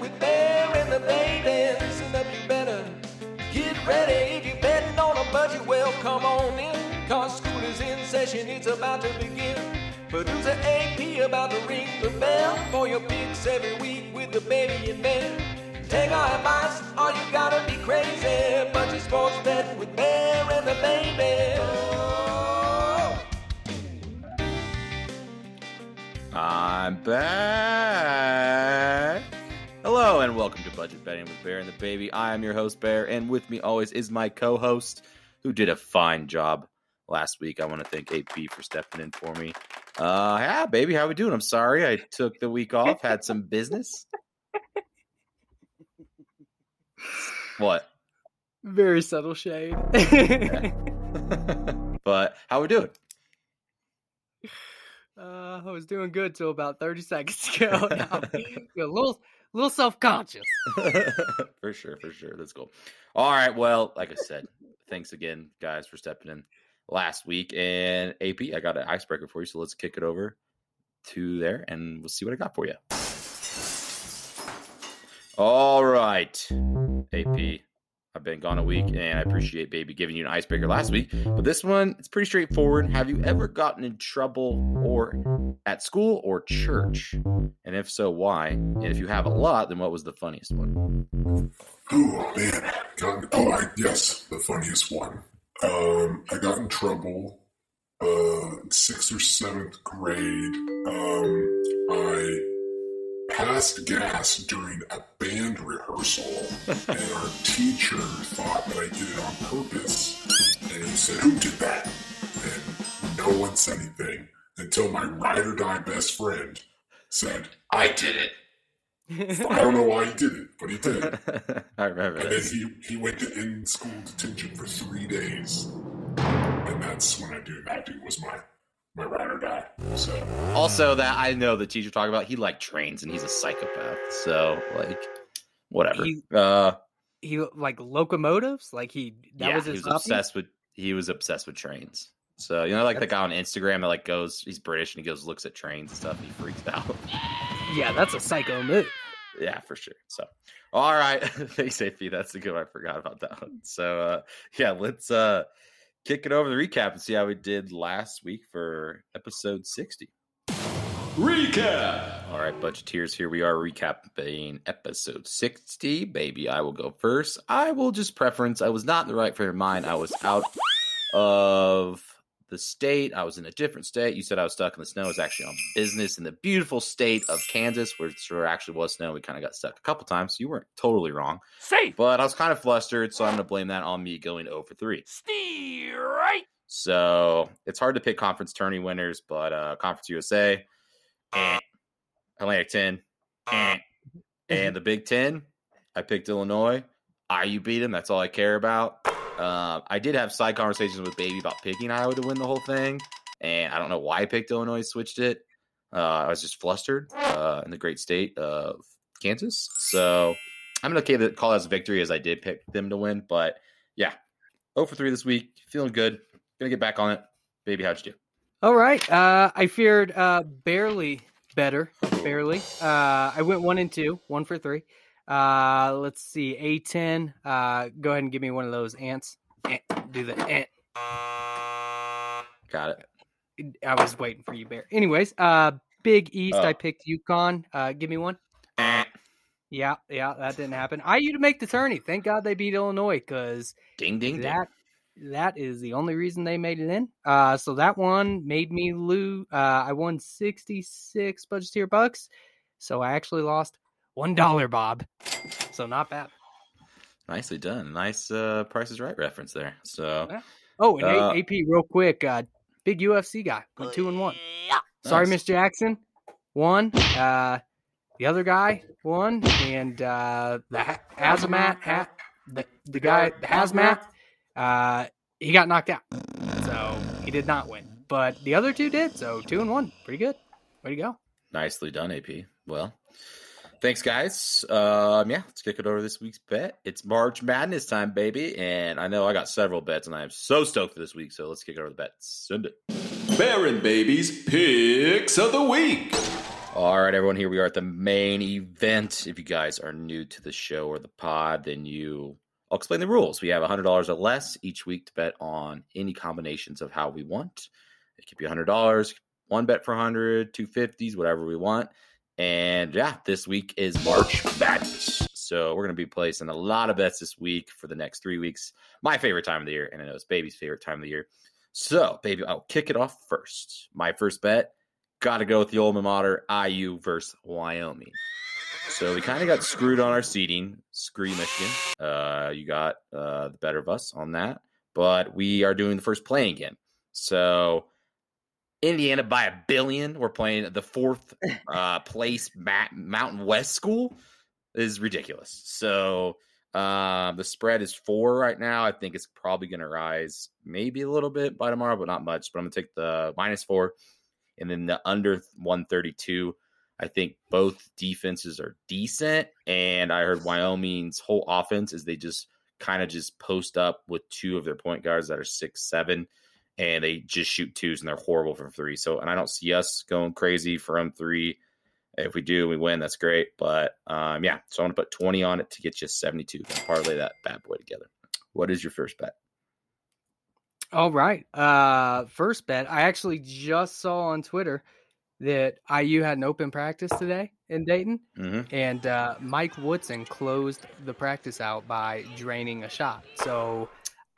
with Bear and the baby. Listen up, you better get ready. If you're betting on a budget, well, come on in. Cause school is in session, it's about to begin. Producer AP about to ring the bell for your picks every week with the baby and Bear. Take our advice, or you gotta be crazy. Budget sports betting with Bear and the baby. I'm back. Hello and welcome to Budget Betting with Bear and the Baby. I am your host, Bear, and with me always is my co-host, who did a fine job last week. I want to thank AP for stepping in for me. Uh, yeah, baby, how we doing? I'm sorry I took the week off, had some business. what? Very subtle shade. but how we doing? uh, I was doing good till about 30 seconds ago. Now, a little, little self conscious. for sure, for sure. That's cool. All right. Well, like I said, thanks again, guys, for stepping in last week. And AP, I got an icebreaker for you. So let's kick it over to there and we'll see what I got for you. All right, AP. I've been gone a week and I appreciate baby giving you an icebreaker last week. But this one, it's pretty straightforward. Have you ever gotten in trouble or at school or church? And if so, why? And if you have a lot, then what was the funniest one? Oh man, oh I, yes, the funniest one. Um, I got in trouble uh, sixth or seventh grade. Um, I passed gas during a band rehearsal, and our teacher thought that I did it on purpose, and he said, "Who did that?" And no one said anything until my ride or die best friend said, "I did it." I don't know why he did it, but he did. I remember And then he, he went to in school detention for three days. And that's when I knew that dude was my my ride or die. So Also, that I know the teacher talking about, he like trains and he's a psychopath. So, like, whatever. He- uh, He like locomotives, like he that yeah, was he was hobby? obsessed with he was obsessed with trains. So you know, like the guy on Instagram that like goes, he's British and he goes looks at trains and stuff. And he freaks out. Yeah, that's a psycho move. yeah, for sure. So, all right, thanks, AP. That's a good one. I forgot about that one. So, uh, yeah, let's uh kick it over the recap and see how we did last week for episode sixty. Recap. All right, budgeteers, here we are recapping episode 60. Baby, I will go first. I will just preference, I was not in the right frame of mind. I was out of the state. I was in a different state. You said I was stuck in the snow. I was actually on business in the beautiful state of Kansas, where there actually was snow. We kind of got stuck a couple times. So you weren't totally wrong. Safe. But I was kind of flustered, so I'm going to blame that on me going 0 for 3. Steer right. So it's hard to pick conference tourney winners, but uh, Conference USA, eh. Atlantic 10, eh. and the Big Ten, I picked Illinois. IU beat them. That's all I care about. Uh, I did have side conversations with Baby about picking Iowa to win the whole thing, and I don't know why I picked Illinois, switched it. Uh, I was just flustered uh, in the great state of Kansas. So I'm okay to call that as a victory as I did pick them to win. But yeah, 0 for 3 this week. Feeling good. Gonna get back on it. Baby, how'd you do? All right. Uh, I feared uh, barely better. Barely. Uh, I went one and two, one for three. Uh, let's see. A10. Uh, go ahead and give me one of those ants. Ant, do the ant. Got it. I was waiting for you, Bear. Anyways, uh, Big East. Oh. I picked UConn. Uh, give me one. Yeah, yeah, that didn't happen. IU to make the tourney. Thank God they beat Illinois because Ding, ding, ding. that that is the only reason they made it in. Uh, so that one made me lose. Uh, I won sixty six budgeteer bucks, so I actually lost one dollar, Bob. So not bad. Nicely done. Nice uh, Price is Right reference there. So Yeah. Oh, and Uh, AP, real quick, uh, big UFC guy went two and one. Sorry, Nice. Miss Jackson, one. Uh, the other guy won, and uh, the ha- hazmat hat, the the guy the hazmat, uh, he got knocked out, so he did not win. But the other two did, so two and one, pretty good. Way to go! nicely done, AP. Well, thanks, guys. Um, yeah, let's kick it over this week's bet. It's March Madness time, baby, and I know I got several bets, and I am so stoked for this week. So let's kick it over the bets. Send it. Baron Babies Picks of the Week. All right, everyone, here we are at the main event. If you guys are new to the show or the pod, then you I'll explain the rules. We have $100 or less each week to bet on any combinations of how we want. It could be $100, one bet for 100, 250s, whatever we want. And yeah, this week is March Madness. So we're going to be placing a lot of bets this week for the next three weeks. My favorite time of the year, and I know it's baby's favorite time of the year. So, baby, I'll kick it off first. My first bet, got to go with the alma mater IU versus Wyoming. So we kind of got screwed on our seating. Screw Michigan. Uh, you got uh, the better of us on that. But we are doing the first playing game. So Indiana by a billion. We're playing the fourth uh, place Mountain West school is ridiculous. So uh, the spread is four right now. I think it's probably going to rise maybe a little bit by tomorrow, but not much. But I'm going to take the minus four and then the under 132. I think both defenses are decent. And I heard Wyoming's whole offense is they just kind of just post up with two of their point guards that are six, seven, and they just shoot twos and they're horrible from three. So, and I don't see us going crazy from three. If we do, we win. That's great. But um, yeah, so I'm going to put 20 on it to get you 72. and parlay that bad boy together. What is your first bet? All right. Uh, first bet. I actually just saw on Twitter that IU had an open practice today in Dayton, mm-hmm. and uh, Mike Woodson closed the practice out by draining a shot. So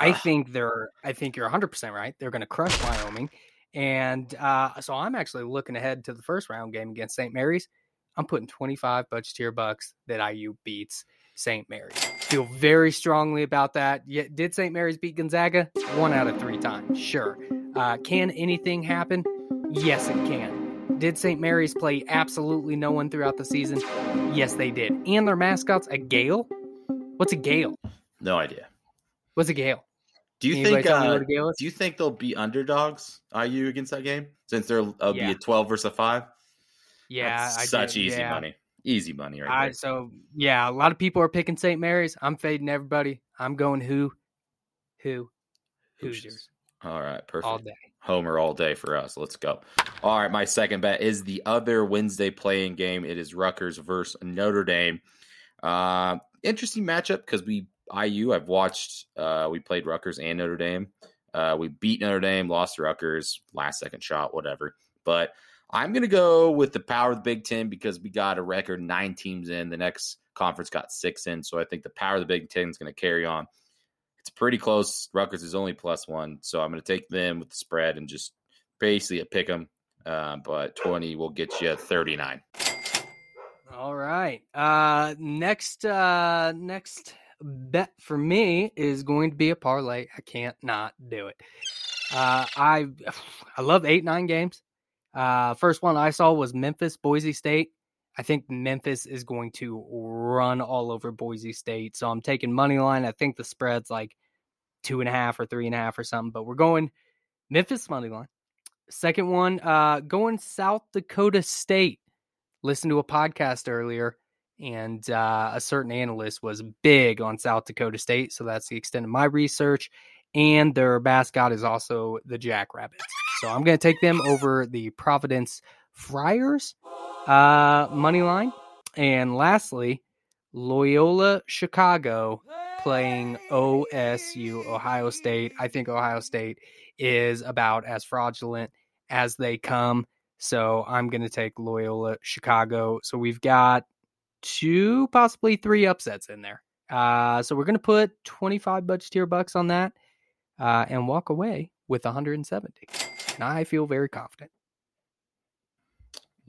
I think they're. I think you're 100 percent right. They're going to crush Wyoming, and uh, so I'm actually looking ahead to the first round game against St. Mary's. I'm putting 25 budgeteer bucks that IU beats St. Mary's. Feel very strongly about that. Yet, did St. Mary's beat Gonzaga? One out of three times, sure. Uh, can anything happen? Yes, it can. Did St. Mary's play absolutely no one throughout the season? Yes, they did. And their mascot's a Gael? What's a Gael? No idea. What's a Gael? Do you Anybody think? Uh, do you think they'll be underdogs? IU against that game since there'll uh, yeah. be a twelve versus a five? Yeah, such easy yeah. money. Easy money, right? I, so yeah, a lot of people are picking St. Mary's. I'm fading everybody. I'm going who, who, Hoosiers. All right, perfect. All day. Homer all day for us. Let's go. All right, my second bet is the other Wednesday playing game. It is Rutgers versus Notre Dame. Uh, interesting matchup because we IU. I've watched. Uh, we played Rutgers and Notre Dame. Uh, we beat Notre Dame, lost to Rutgers, last second shot, whatever. But I'm going to go with the power of the Big Ten because we got a record nine teams in. The next conference got six in, so I think the power of the Big Ten is going to carry on it's pretty close. Rutgers is only plus one, so I'm going to take them with the spread and just basically a pick them. Uh, but 20 will get you 39. All right. Uh, next, uh, next bet for me is going to be a parlay. I can't not do it. Uh, I I love eight nine games. Uh, first one I saw was Memphis Boise State. I think Memphis is going to run all over Boise State. So I'm taking money line. I think the spread's like two and a half or three and a half or something, but we're going Memphis money line. Second one, uh, going South Dakota State. Listened to a podcast earlier, and uh, a certain analyst was big on South Dakota State. So that's the extent of my research. And their mascot is also the Jackrabbits. So I'm going to take them over the Providence Friars uh, money line. And lastly, Loyola Chicago playing OSU, Ohio State. I think Ohio State is about as fraudulent as they come. So I'm going to take Loyola Chicago. So we've got two, possibly three upsets in there. Uh, so we're going to put 25 budgeteer bucks on that uh, and walk away with 170. And I feel very confident.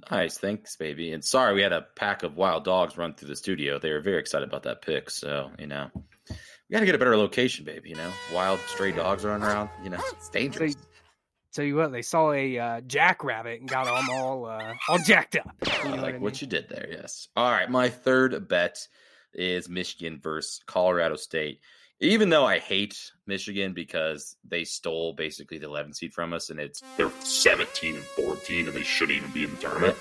Nice, thanks, baby. And sorry, we had a pack of wild dogs run through the studio. They were very excited about that pick. So you know, we got to get a better location, baby. You know, wild stray dogs running around. You know, it's dangerous. Tell you what, they saw a uh, jackrabbit and got them all uh, all jacked up. You know like what, I mean? what you did there. Yes. All right, my third bet is Michigan versus Colorado State even though I hate Michigan because they stole basically the 11 seed from us and it's they're 17 and 14 and they shouldn't even be in the tournament.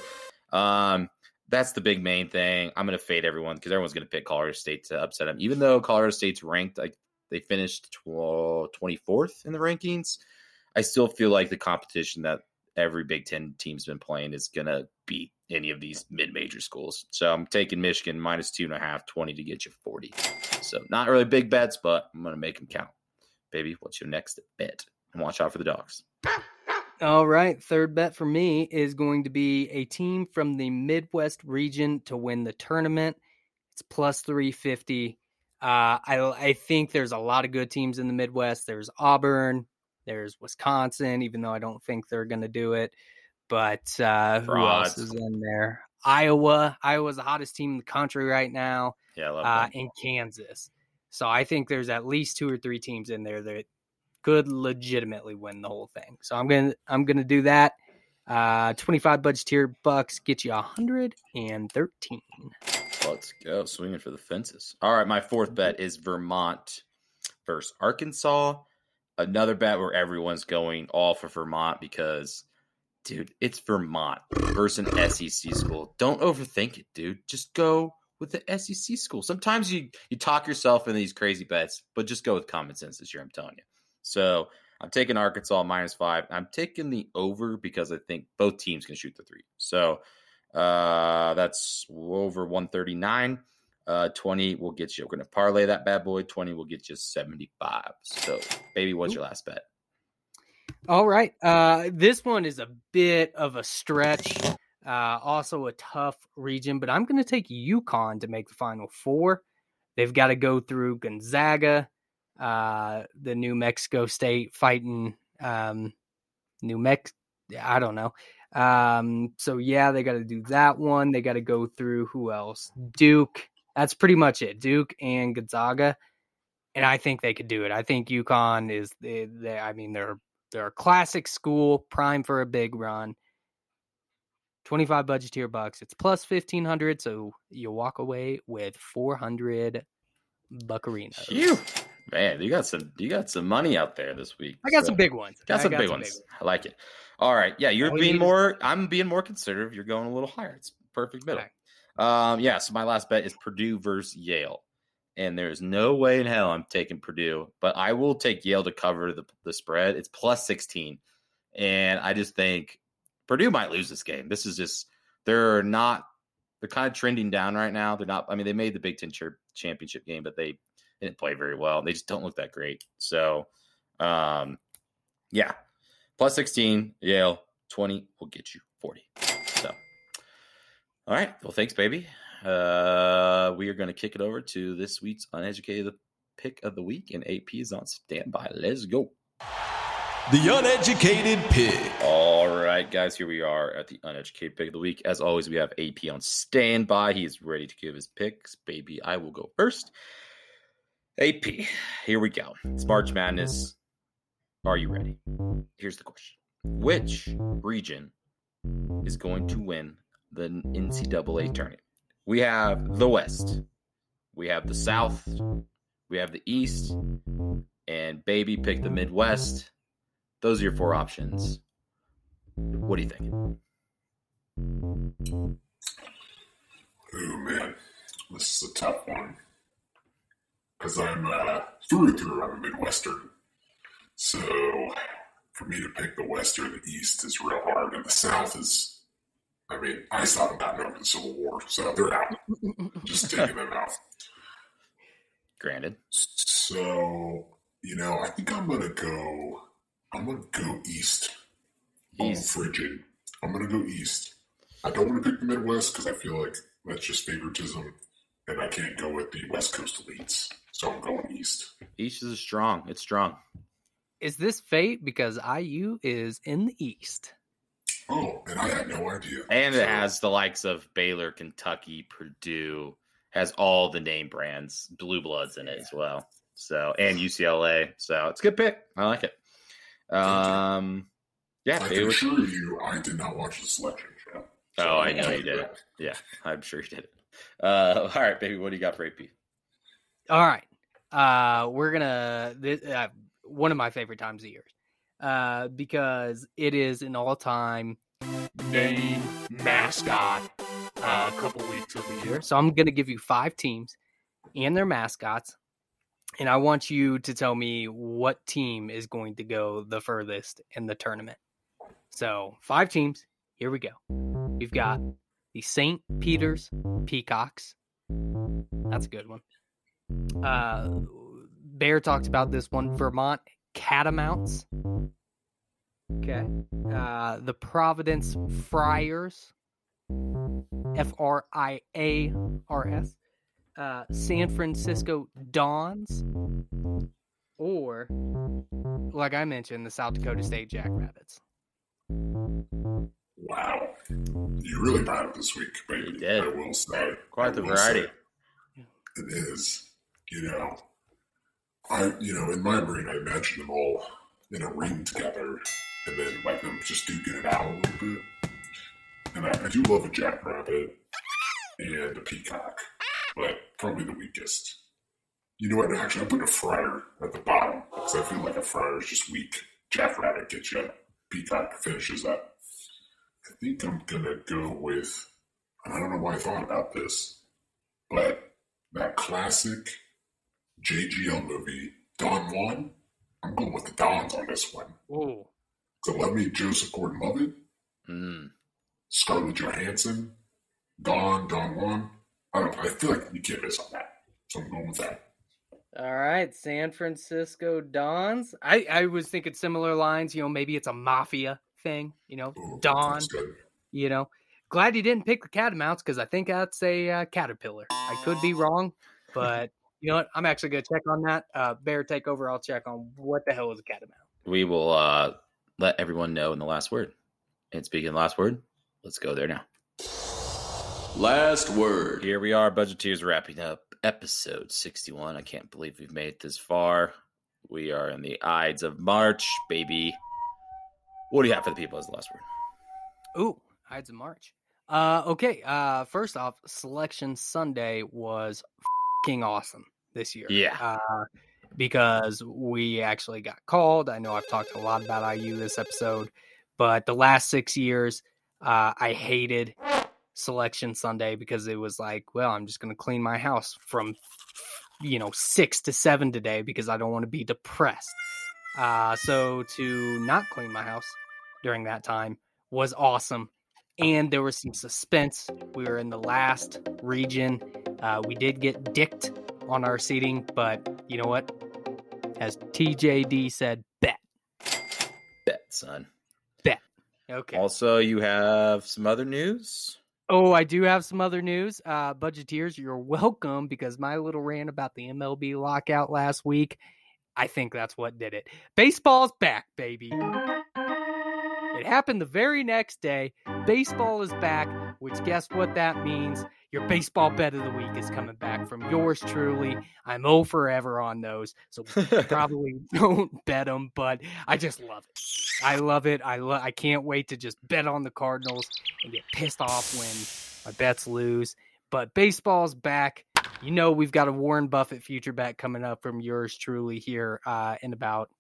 Um, that's the big main thing. I'm going to fade everyone because everyone's going to pick Colorado State to upset them. Even though Colorado State's ranked, like they finished 24th in the rankings, I still feel like the competition that every Big Ten team's been playing is going to beat any of these mid major schools. So I'm taking Michigan minus two and a half, 20 to get you 40. So not really big bets, but I'm going to make them count. Baby, what's your next bet? And watch out for the dogs. All right. Third bet for me is going to be a team from the Midwest region to win the tournament. It's plus 350. Uh, I, I think there's a lot of good teams in the Midwest. There's Auburn, there's Wisconsin, even though I don't think they're going to do it. But uh, who else is in there? Iowa. Iowa's the hottest team in the country right now. Yeah, uh, and Kansas. So I think there's at least two or three teams in there that could legitimately win the whole thing. So I'm gonna I'm gonna do that. Uh, 25 budgeteer bucks get you 113. Let's go swinging for the fences. All right, my fourth bet is Vermont versus Arkansas. Another bet where everyone's going all for Vermont because, dude, it's Vermont versus an SEC school. Don't overthink it, dude. Just go with the SEC school. Sometimes you you talk yourself in these crazy bets, but just go with common sense this year. I'm telling you. So I'm taking Arkansas minus five. I'm taking the over because I think both teams can shoot the three. So uh, that's over 139. Uh, 20 will get you. We're going to parlay that bad boy. 20 will get you 75. So, baby, what's your last bet? All right. Uh, this one is a bit of a stretch. Uh, also a tough region, but I'm going to take UConn to make the final four. They've got to go through Gonzaga, uh, the New Mexico State fighting um, New Mex. I don't know. Um, so yeah, they got to do that one. They got to go through who else? Duke. That's pretty much it. Duke and Gonzaga, and I think they could do it. I think UConn is. They, they, I mean, they're they're a classic school, prime for a big run. 25 budgeteer bucks. It's plus 1500, so you walk away with 400 buccarinos. Phew. Man, you got some you got some money out there this week. I got so. some big ones. Got some, got big, some ones. big, ones. I like it. All right. Yeah, you're All being more I'm being more conservative. You're going a little higher. It's perfect middle. Um, yeah, so my last bet is Purdue versus Yale. And there's no way in hell I'm taking Purdue, but I will take Yale to cover the, the spread. It's plus 16. And I just think Purdue might lose this game. This is just, they're not, they're kind of trending down right now. They're not, I mean, they made the Big Ten championship game, but they didn't play very well. They just don't look that great. So, um, yeah, plus 16, Yale, 20 will get you 40 all right. Well, thanks, baby. Uh, we are going to kick it over to this week's uneducated pick of the week, and AP is on standby. Let's go. The uneducated pick. All right, guys, here we are at the uneducated pick of the week. As always, we have AP on standby. He is ready to give his picks. Baby, I will go first. AP, here we go. It's March Madness. Are you ready? Here's the question Which region is going to win the NCAA tournament? We have the West, we have the South, we have the East, and baby pick the Midwest. Those are your four options. What do you think? Oh man, this is a tough one because I'm uh, through and through. I'm a Midwestern, so for me to pick the West or the East is real hard, and the South is. I mean, I saw them gotten over the Civil War, so they're out. Just taking them out. Granted. So you know, I think I'm gonna go I'm gonna go east. East. I'm frigid. I'm gonna go east. I don't want to pick the Midwest because I feel like that's just favoritism, and I can't go with the West Coast elites. So I'm going east. East is strong. It's strong. Is this fate because IU is in the east? Oh, and I had no idea. And so, it has the likes of Baylor, Kentucky, Purdue, has all the name brands, Blue Bloods in it as well. So and UCLA. So it's a good pick. I like it. Um, yeah, I can assure you, I did not watch the selection show. So oh, I know you did it. Yeah, I'm sure you did it. Uh, all right, baby, what do you got for AP? All right, uh, we're gonna this, uh, one of my favorite times of year, uh, because it is an all-time name mascot uh, a couple weeks of the year. So I'm gonna give you five teams and their mascots and I want you to tell me what team is going to go the furthest in the tournament. So five teams. Here we go. We've got the St. Peter's Peacocks. That's a good one. Uh, Bear talked about this one. Vermont Catamounts. Okay. Uh, the Providence Friars. F R I A R S. Uh, San Francisco Dons. Or, like I mentioned, the South Dakota State Jackrabbits. Wow. You really brought it this week, baby. did. I will say. Quite the I will say. variety. It is. You know, I, you know, in my brain, I imagine them all in a ring together and then like them just duking it out a little bit. And I, I do love a jackrabbit and a peacock, but probably the weakest. You know what? Actually, I put a friar at the bottom because I feel like a friar is just weak. Jackrabbit gets you. Peacock finishes up. I think I'm gonna go with. I don't know why I thought about this, but that classic JGL movie, Don Juan. I'm going with the Dons on this one. Ooh. So let me Joseph Gordon-Levitt, Mm. Scarlett Johansson, Don, Don Juan. I don't. I feel like you can't miss on that. So I'm going with that. All right, San Francisco Dons. I, I was thinking similar lines. You know, maybe it's a mafia thing. You know, Ooh, Don. You know, glad you didn't pick the Catamounts because I think that's a uh, caterpillar. I could be wrong, but you know what? I'm actually gonna check on that. Uh, Bear, take over. I'll check on what the hell is a catamount. We will uh, let everyone know in the last word. And speaking of the last word, let's go there now. Last word. Here we are, Budgeteers wrapping up episode 61. I can't believe we've made it this far. We are in the Ides of March, baby. What do you have for the people as the last word? Ooh, Ides of March. Uh, okay. Uh, first off, Selection Sunday was fucking awesome this year. Yeah. Uh, because we actually got called. I know I've talked a lot about IU this episode, but the last six years, uh, I hated Selection Sunday because it was like, well, I'm just going to clean my house from, you know, six to seven today because I don't want to be depressed. Uh, so to not clean my house during that time was awesome. And there was some suspense. We were in the last region. Uh, we did get dicked on our seating, but you know what? As TJD said, bet. Bet, son. Bet. Okay. Also, you have some other news. Oh, I do have some other news. Uh, budgeteers, you're welcome because my little rant about the MLB lockout last week, I think that's what did it. Baseball's back, baby. It happened the very next day. Baseball is back, which guess what that means? Your baseball bet of the week is coming back from yours truly. I'm 0 forever on those, so probably don't bet them, but I just love it. I love it. I lo- I can't wait to just bet on the Cardinals and get pissed off when my bets lose. But baseball's back. You know we've got a Warren Buffett future bet coming up from yours truly here uh, in about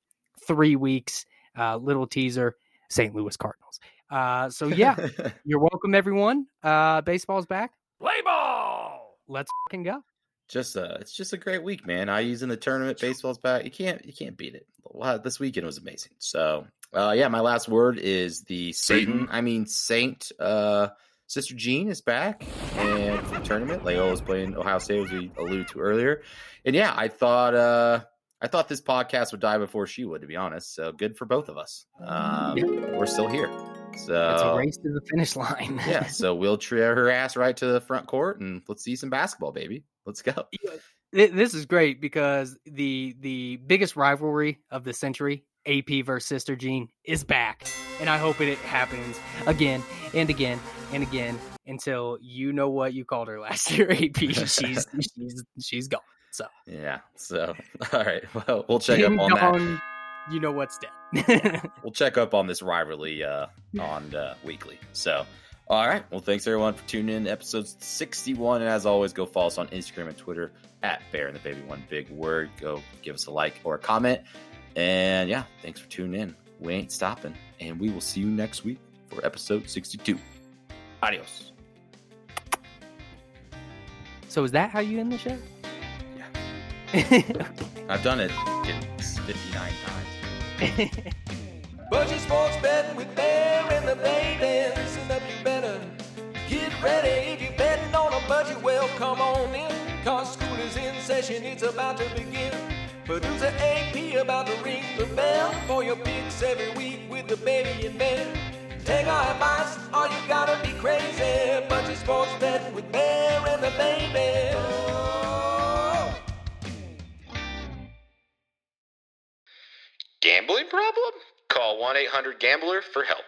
three weeks. Uh, little teaser: St. Louis Cardinals. Uh, so yeah, you're welcome, everyone. Uh, baseball's back. Play ball. Let's fucking go. just a, it's just a great week, man. IU's in the tournament. Baseball's back. You can't, you can't beat it. Wow, This weekend was amazing. So, uh, yeah, my last word is the Satan. I mean Saint. Uh, Sister Jean is back and the tournament. Loyola was playing Ohio State, as we alluded to earlier. And yeah, I thought, uh, I thought this podcast would die before she would, to be honest. So good for both of us. Um, We're still here. So It's a race to the finish line. yeah, so we'll trail her ass right to the front court and let's see some basketball, baby. Let's go. This is great because the the biggest rivalry of the century, AP versus Sister Jean, is back, and I hope it happens again and again and again until you know what you called her last year. AP, she's she's she's gone. So Yeah. So all right. Well, we'll check Ding up on that. Dong, You know what's dead. We'll check up on this rivalry uh, on uh, weekly. So. All right. Well, thanks everyone for tuning in to episode 61. And as always, go follow us on Instagram and Twitter at Bear and the Baby One Big Word. Go give us a like or a comment. And yeah, thanks for tuning in. We ain't stopping. And we will see you next week for episode 62. Adios. so is that how you end the show? Yeah. I've done it I think it's 59 times. Budget Sports Betting with Bear and the baby. Listen up, you better get ready. If you're betting on a budget, well, come on in. Cause school is in session, it's about to begin. Producer AP about to ring the bell for your picks every week with the baby and Bear. Take our advice, or you gotta be crazy. Budget Sports Betting with Bear and the baby. 1 800 Gambler for help.